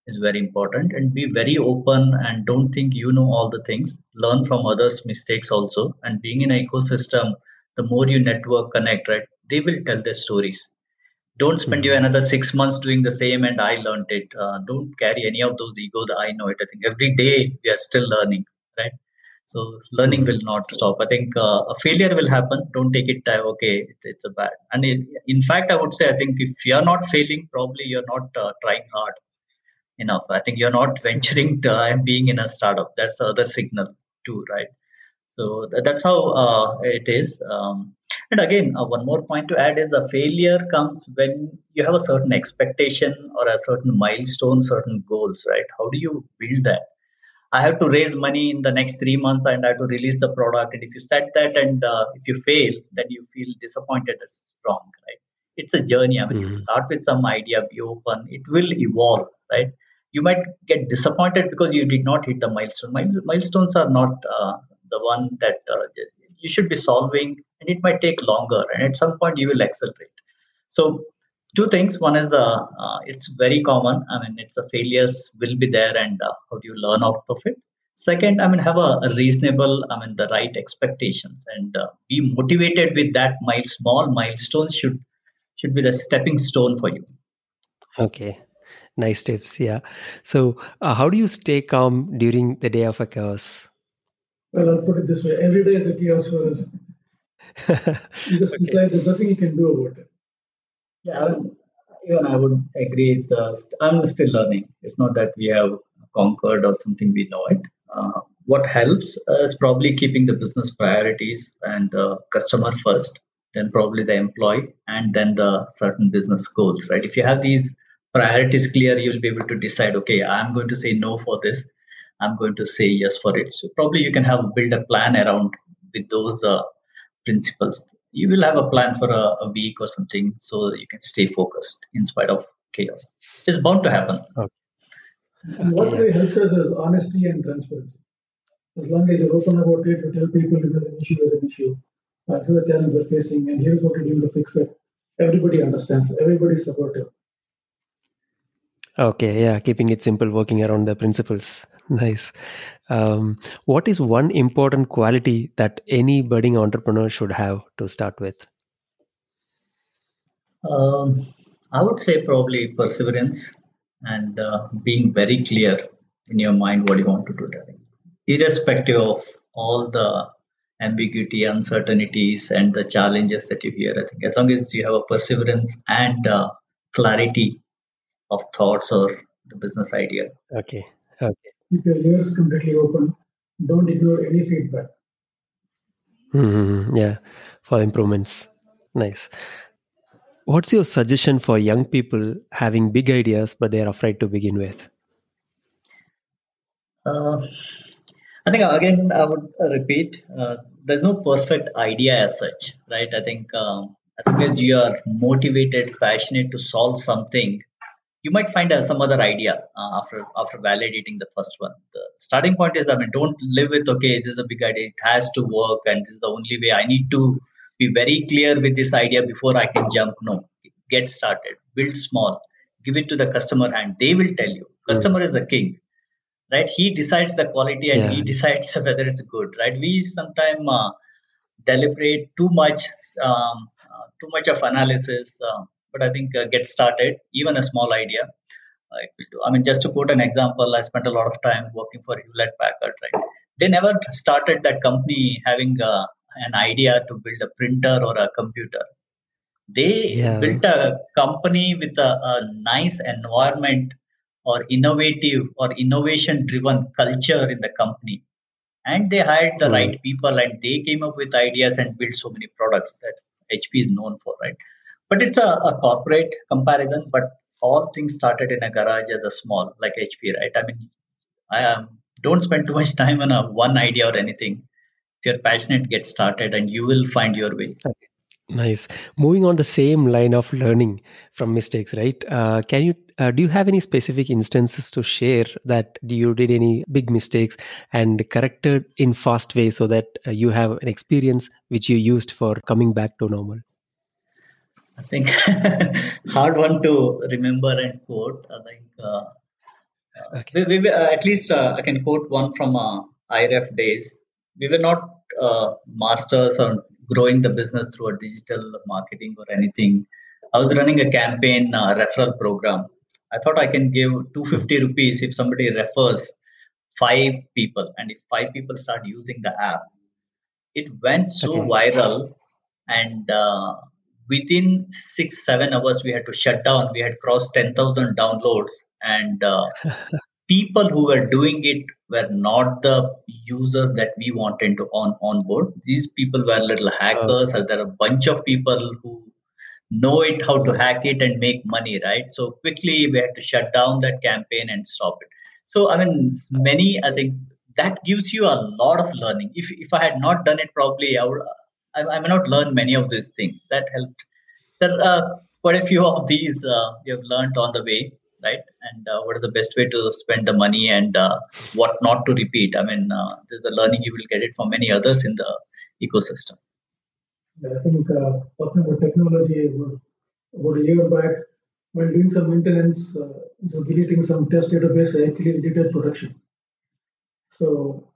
is very important. And be very open and don't think you know all the things. Learn from others mistakes also. And being in an ecosystem the more you network connect right they will tell their stories. Don't spend mm-hmm. you another six months doing the same and i learned it. Uh, don't carry any of those ego that i know it. I think every day we are still learning right so learning will not stop i think uh, a failure will happen don't take it uh, okay it, it's a bad and it, in fact i would say i think if you're not failing probably you're not uh, trying hard enough. I think you're not venturing to uh, being in a startup. That's the other signal too, right? So that's how uh, it is. Um, and again, uh, one more point to add is a failure comes when you have a certain expectation or a certain milestone, certain goals, right? How do you build that? I have to raise money in the next three months and I have to release the product. And if you set that and uh, if you fail, then you feel disappointed. It's wrong, right? It's a journey. I mean, mm-hmm. you start with some idea, be open. It will evolve, right? you might get disappointed because you did not hit the milestone. Milestones are not uh, the one that uh, you should be solving, and it might take longer. And at some point, you will accelerate. So, two things. One is uh, uh it's very common. I mean, it's a failures will be there, and uh, how do you learn out of it? Second, I mean, have a, a reasonable, I mean, the right expectations, and uh, be motivated with that. My small milestones should should be the stepping stone for you. Okay, Nice tips. Yeah. So, uh, how do you stay calm during the day of a chaos? Well, I'll put it this way every day is a chaos for us. you just okay. decide there's nothing you can do about it. Yeah, even I would agree. Uh, I'm still learning. It's not that we have conquered or something, we know it. Uh, what helps is probably keeping the business priorities and the customer first, then probably the employee, and then the certain business goals, right? If you have these priorities clear, you'll be able to decide, okay, I'm going to say no for this. I'm going to say yes for it. So probably you can have build a plan around with those uh, principles. You will have a plan for a, a, week or something so you can stay focused in spite of chaos. It's bound to happen. Okay. And what really helps us is honesty and transparency. As long as you're open about it, you tell people if there's an issue, there's an issue. Uh, this is the challenge we're facing, and here's what we're doing to fix it. Everybody understands. Everybody's supportive. Okay, yeah, keeping it simple, working around the principles. Nice. Um, what is one important quality that any budding entrepreneur should have to start with? Um, I would say probably perseverance and uh, being very clear in your mind what you want to do. I think. Irrespective of all the ambiguity, uncertainties, and the challenges that you hear, I think as long as you have a perseverance and uh, clarity of thoughts or the business idea. Okay. Okay. Keep your ears completely open. Don't ignore any feedback. Mm-hmm. Yeah, for improvements. Nice. What's your suggestion for young people having big ideas but they are afraid to begin with? Uh, I think again I would repeat. Uh, there's no perfect idea as such, right? I think um, as long as you are motivated, passionate to solve something, you might find uh, some other idea uh, after after validating the first one. The starting point is, I mean, don't live with okay, this is a big idea, it has to work, and this is the only way. I need to be very clear with this idea before I can jump. No, get started, build small, give it to the customer, and they will tell you. Customer is the king, right? He decides the quality and yeah. he decides whether it's good, right? We sometimes uh, deliberate too much, um, uh, too much of analysis. Uh, but I think uh, get started, even a small idea. Uh, I mean, just to quote an example, I spent a lot of time working for Hewlett Packard, right? They never started that company having uh, an idea to build a printer or a computer. They yeah. built a company with a, a nice environment or innovative or innovation driven culture in the company and they hired the mm. right people and they came up with ideas and built so many products that hp is known for right but it's a, a corporate comparison but all things started in a garage as a small like hp right i mean i um, don't spend too much time on a one idea or anything if you're passionate, get started, and you will find your way. Okay. Nice. Moving on the same line of learning from mistakes, right? Uh, can you uh, do you have any specific instances to share that you did any big mistakes and corrected in fast way so that uh, you have an experience which you used for coming back to normal? I think hard one to remember and quote. I think uh, Okay. we, we, uh, at least uh, I can quote one from uh, IREF days. We were not uh, masters on growing the business through a digital marketing or anything. I was running a campaign uh, referral program. I thought I can give 250 rupees if somebody refers five people, and if five people start using the app, it went so Okay. viral, and uh, within six seven hours we had to shut down. We had crossed 10,000 downloads, and uh, people who were doing it were not the users that we wanted to on on board. These people were little hackers, or there are a bunch of people who know it how to hack it and make money, right? So quickly we had to shut down that campaign and stop it. So I mean, many I think that gives you a lot of learning. If if I had not done it properly, I would I, I may not learn many of these things. That helped. There are quite a few of these uh, we have learned on the way, right? And uh, what is the best way to spend the money and uh, what not to repeat. I mean, uh, this is the learning you will get it from many others in the ecosystem. Yeah, I think uh, talking about technology, about, about a year back, while doing some maintenance, uh, so deleting some test database, I actually deleted production. So,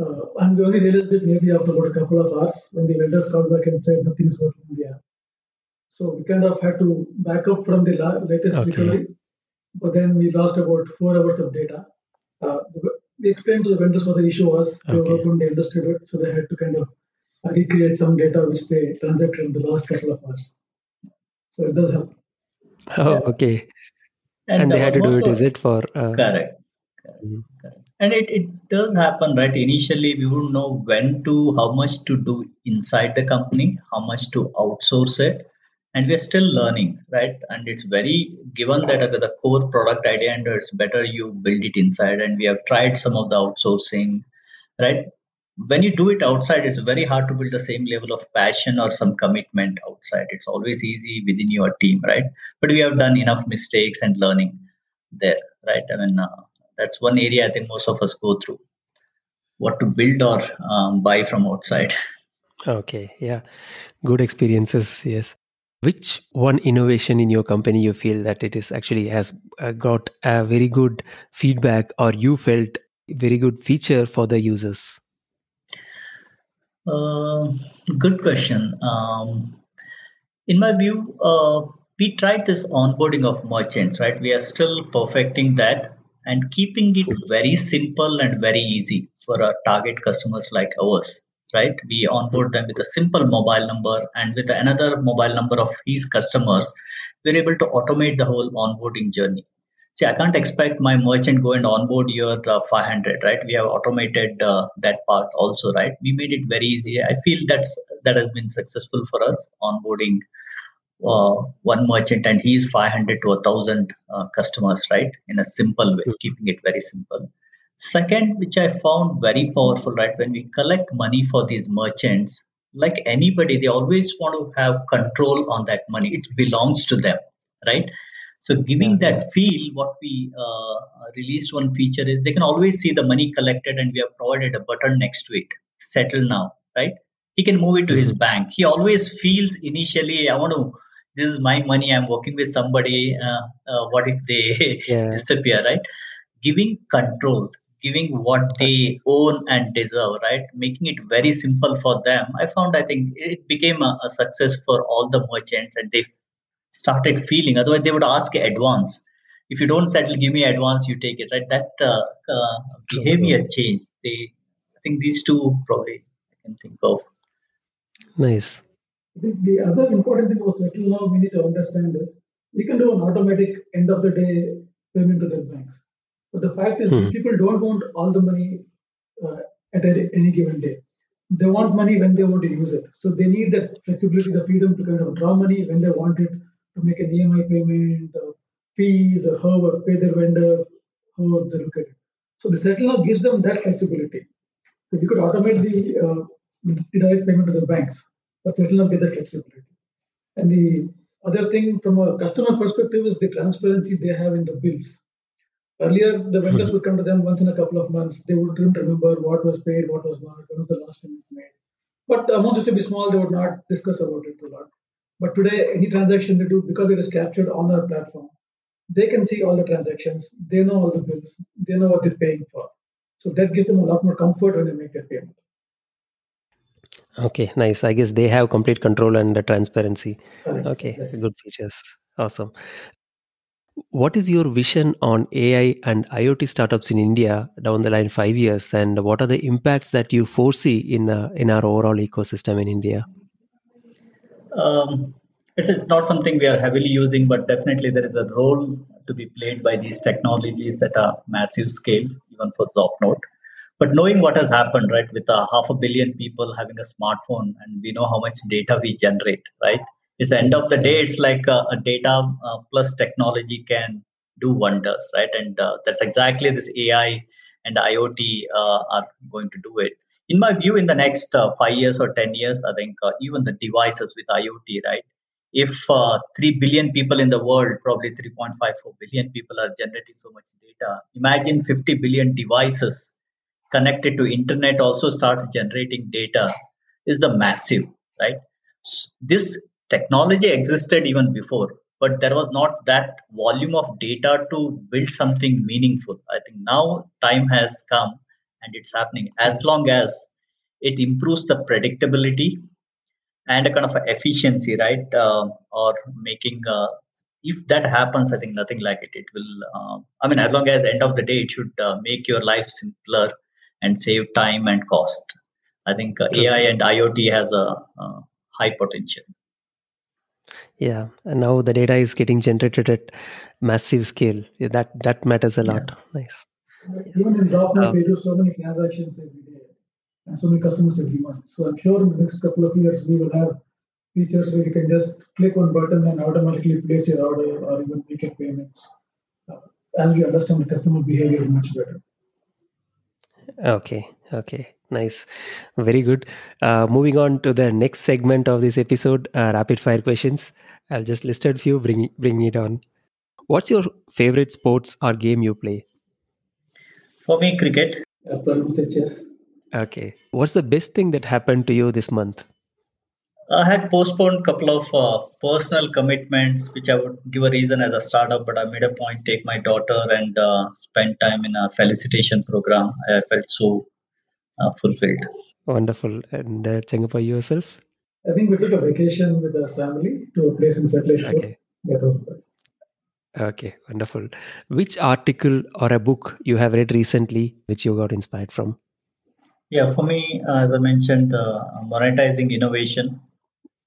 uh, and we only realized it maybe after about a couple of hours when the vendors called back and said nothing is working in the app. So we kind of had to back up from the la- latest Okay. recovery, but then we lost about four hours of data. Uh, we explained to the vendors what the issue was. They Okay. were open, they understood it, so they had to kind of recreate some data which they transacted in the last couple of hours. So it does help. Oh, Yeah. okay. And, uh, they had to do it, is it, po- is it for? Uh, Correct. Correct. Mhm. Correct. And it, it does happen, right? Initially, we wouldn't know when to, how much to do inside the company, how much to outsource it. And we're still learning, right? And it's very given that the core product idea, and it's better you build it inside. And we have tried some of the outsourcing, right? When you do it outside, it's very hard to build the same level of passion or some commitment outside. It's always easy within your team, right? But we have done enough mistakes and learning there, right? I mean, uh, that's one area I think most of us go through what to build or um, buy from outside. Okay, yeah. Good experiences, yes. Which one innovation in your company you feel that it is actually has uh, got a very good feedback or you felt very good feature for the users? Uh, good question. Um, in my view, uh, we tried this onboarding of merchants, right? We are still perfecting that and keeping it very simple and very easy for our target customers like ours, right? We onboard them with a simple mobile number and with another mobile number of his customers, we're able to automate the whole onboarding journey. See, I can't expect my merchant go and onboard your uh, 500, right? We have automated uh, that part also, right? We made it very easy. I feel that's that has been successful for us onboarding uh, one merchant and he's 500 to 1000 uh, customers right? In a simple way keeping it very simple. Second which i found very powerful right? When we collect money for these merchants like anybody they always want to have control on that money. It belongs to them right? So giving Yeah, that feel what we uh, released one feature is they can always see the money collected and we have provided a button next to it. Settle now right? He can move it to his Mhm. bank. He always feels initially i want to this is my money i'm working with somebody uh, uh, what if they Yeah. disappear right? Giving control giving what they own and deserve right? Making it very simple for them. I found i think it became a, a success for all the merchants and they started feeling. Otherwise they would ask advance. If you don't settle give me advance you take it right? That uh, uh, behavior change they i think these two probably i can think of. Nice. I think the other important thing was that now we need to understand is you can do an automatic end of the day payment to their banks. But the fact is, these Hmm. people don't want all the money uh, at any given day. They want money when they want to use it. So they need that flexibility, the freedom to kind of draw money when they want it, to make an EMI payment, uh, fees, or however, pay their vendor, however they look at it. So the settle now gives them that flexibility. If you could automate the uh, direct payment to the banks, but it will not get the flexibility. And the other thing from a customer perspective is the transparency they have in the bills. Earlier, the vendors mm-hmm. would come to them once in a couple of months. They wouldn't remember what was paid, what was not, when was the last payment made. But the amount used to be small, they would not discuss about it a lot. But today, any transaction they do, because it is captured on our platform, they can see all the transactions, they know all the bills, they know what they're paying for. So that gives them a lot more comfort when they make their payment. Okay, nice. I guess they have complete control and the transparency. Correct, okay, exactly. good features. Awesome. What is your vision on AI and IoT startups in India down the line five years, and what are the impacts that you foresee in uh, in our overall ecosystem in India? Um, it's, it's not something we are heavily using, but definitely there is a role to be played by these technologies at a massive scale, even for ZopNote. But knowing what has happened, right, with a half a billion people having a smartphone, and we know how much data we generate, right? It's end of the day, it's like a, a data uh, plus technology can do wonders, right? And uh, that's exactly this AI and IoT uh, are going to do it. In my view, in the next uh, five years or 10 years, I think uh, even the devices with IoT, right? If uh, 3 billion people in the world, probably 3.54 billion people are generating so much data, imagine 50 billion devices connected to internet also starts generating data is a massive, right? This technology existed even before but there was not that volume of data to build something meaningful i think now time has come and it's happening as long as it improves the predictability and a kind of efficiency right uh, or making uh, if that happens i think nothing like it it will uh, i mean as long as end of the day it should uh, make your life simpler and save time and cost i think uh, ai and iot has a high potential yeah, and now the data is getting generated at massive scale. Yeah, that that matters a lot. Nice. Even in Zopnote, um, we do so many transactions every day and so many customers every month. So I'm sure in the next couple of years we will have features where you can just click one button and automatically place your order or even make your payments. Uh, as we understand the customer behavior much better. Okay. Okay. Nice. Very good. Uh, moving on to the next segment of this episode, uh, rapid fire questions. I'll just list a few, bring, bring it on. What's your favorite sports or game you play? For me, cricket. I chess. Okay. What's the best thing that happened to you this month? I had postponed a couple of uh, personal commitments, which I would give a reason as a startup, but I made a point to take my daughter and uh, spend time in a felicitation program. I felt so uh, fulfilled. Wonderful. And uh, Chengappa, yourself? I think we took a vacation with our family to a place in Sakleshpur. Okay. That was the best. Okay, wonderful. Which article or a book you have read recently which you got inspired from? Yeah, for me, uh, as I mentioned, uh, monetizing innovation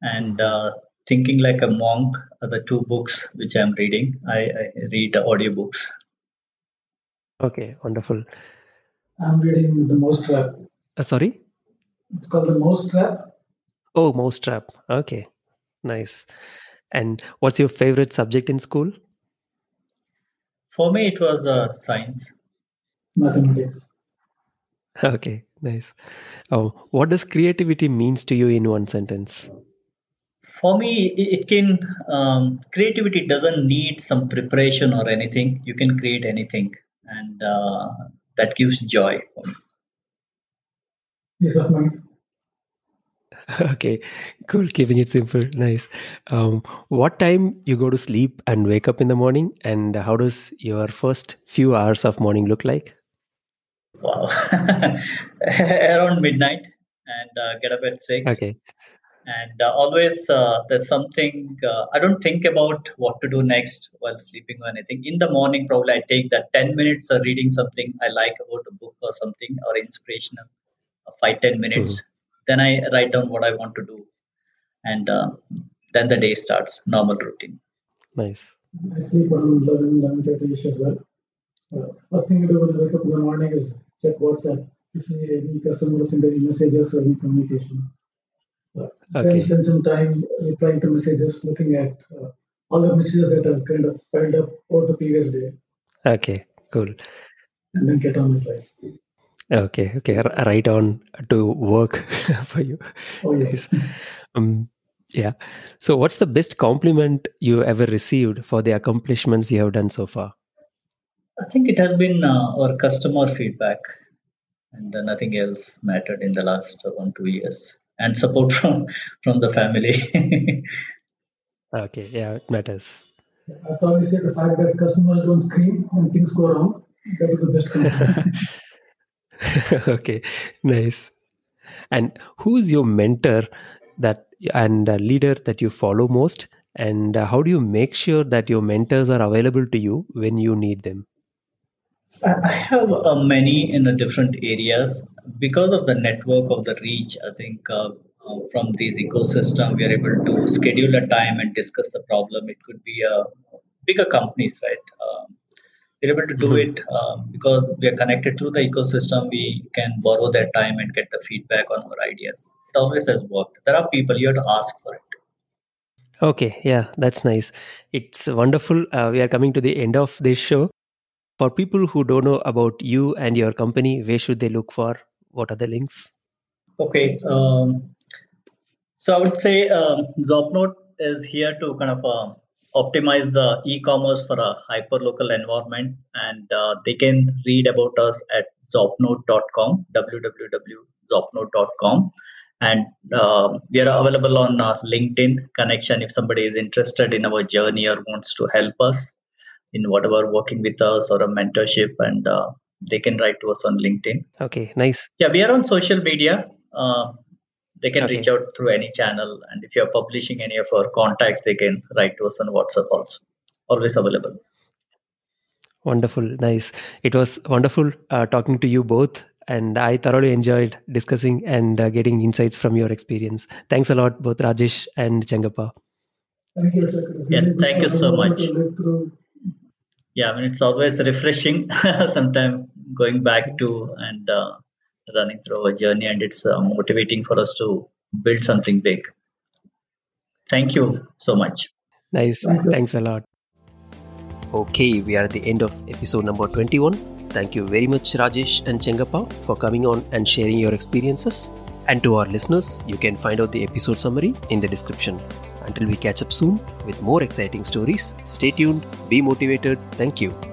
and uh, thinking like a monk are the two books which I'm reading. I, I read audiobooks. Okay, wonderful. I'm reading The Mousetrap. Uh, sorry? It's called The Mousetrap Oh, Mousetrap. Okay, nice. And what's your favorite subject in school? For me, it was uh, science. Mathematics. Okay, nice. Oh, what does creativity means to you in one sentence? For me, it can um, creativity doesn't need some preparation or anything. You can create anything, and uh, that gives joy. Peace of mind. okay. Cool. Keeping it simple. Nice. Um, what time you go to sleep and wake up in the morning? And how does your first few hours of morning look like? Wow. Around midnight and uh, get up at 6 okay and uh, always uh, there's something uh, i don't think about what to do next while sleeping or anything. In the morning probably i take that 10 minutes of reading something i like about a book or something or inspirational uh, 5 10 minutes. Mm-hmm. Then i write down what i want to do. And uh, then the day starts normal routine. Nice. I sleep around 11 11 as well. Uh, first thing i do when i wake up in the morning is check whatsapp. To see any customers send any messages or any communication okay. then spend some time replying to messages looking at uh, all the messages that have kind of piled up over the previous day okay cool and then get on with life Okay, okay, right on to work for you. Oh yes. Um, yeah. So, what's the best compliment you ever received for the accomplishments you have done so far? I think it has been uh, our customer feedback, and uh, nothing else mattered in the last uh, one two years, and support from from the family. Okay, yeah, it matters. I probably say the fact that customers don't scream when things go wrong. That is the best compliment. okay, nice. And who's your mentor that and a leader that you follow most? And uh, how do you make sure that your mentors are available to you when you need them? I have uh, many in the different areas because of the network of the reach. I think uh, uh, from these ecosystem we are able to schedule a time and discuss the problem. It could be uh, bigger companies, right? Um, we're able to do Mhm. it um, because we are connected through the ecosystem. We can borrow their time and get the feedback on our ideas. It always has worked. There are people you have to ask for it. Okay, yeah, that's nice. It's wonderful. Uh, we are coming to the end of this show. For people who don't know about you and your company, where should they look for? What are the links? Okay. Um, So I would say um, Zopnote is here to kind of uh, optimize the e-commerce for a hyperlocal environment, and uh, they can read about us at zopnote.com, www.zopnote.com, and uh, we are available on LinkedIn connection if somebody is interested in our journey or wants to help us in whatever working with us or a mentorship, and uh, they can write to us on LinkedIn. Okay, nice. Yeah, we are on social media. Uh, they can Okay. reach out through any channel, and if you're publishing any of our contacts, they can write to us on WhatsApp also. Always available. Wonderful, nice. It was wonderful uh, talking to you both, and I thoroughly enjoyed discussing and uh, getting insights from your experience. Thanks a lot, both Rajesh and Chengappa. Thank you, Ashok. Yeah, thank you so everyone much. To live through Yeah, I mean it's always refreshing. Sometime going back to and uh, running through our journey, and it's uh, motivating for us to build something big. Thank you so much. Nice. Thanks. Thanks a lot. Okay, we are at the end of episode number 21. Thank you very much, Rajesh and Chengappa, for coming on and sharing your experiences. And to our listeners, you can find out the episode summary in the description. Until we catch up soon with more exciting stories, stay tuned, be motivated. Thank you.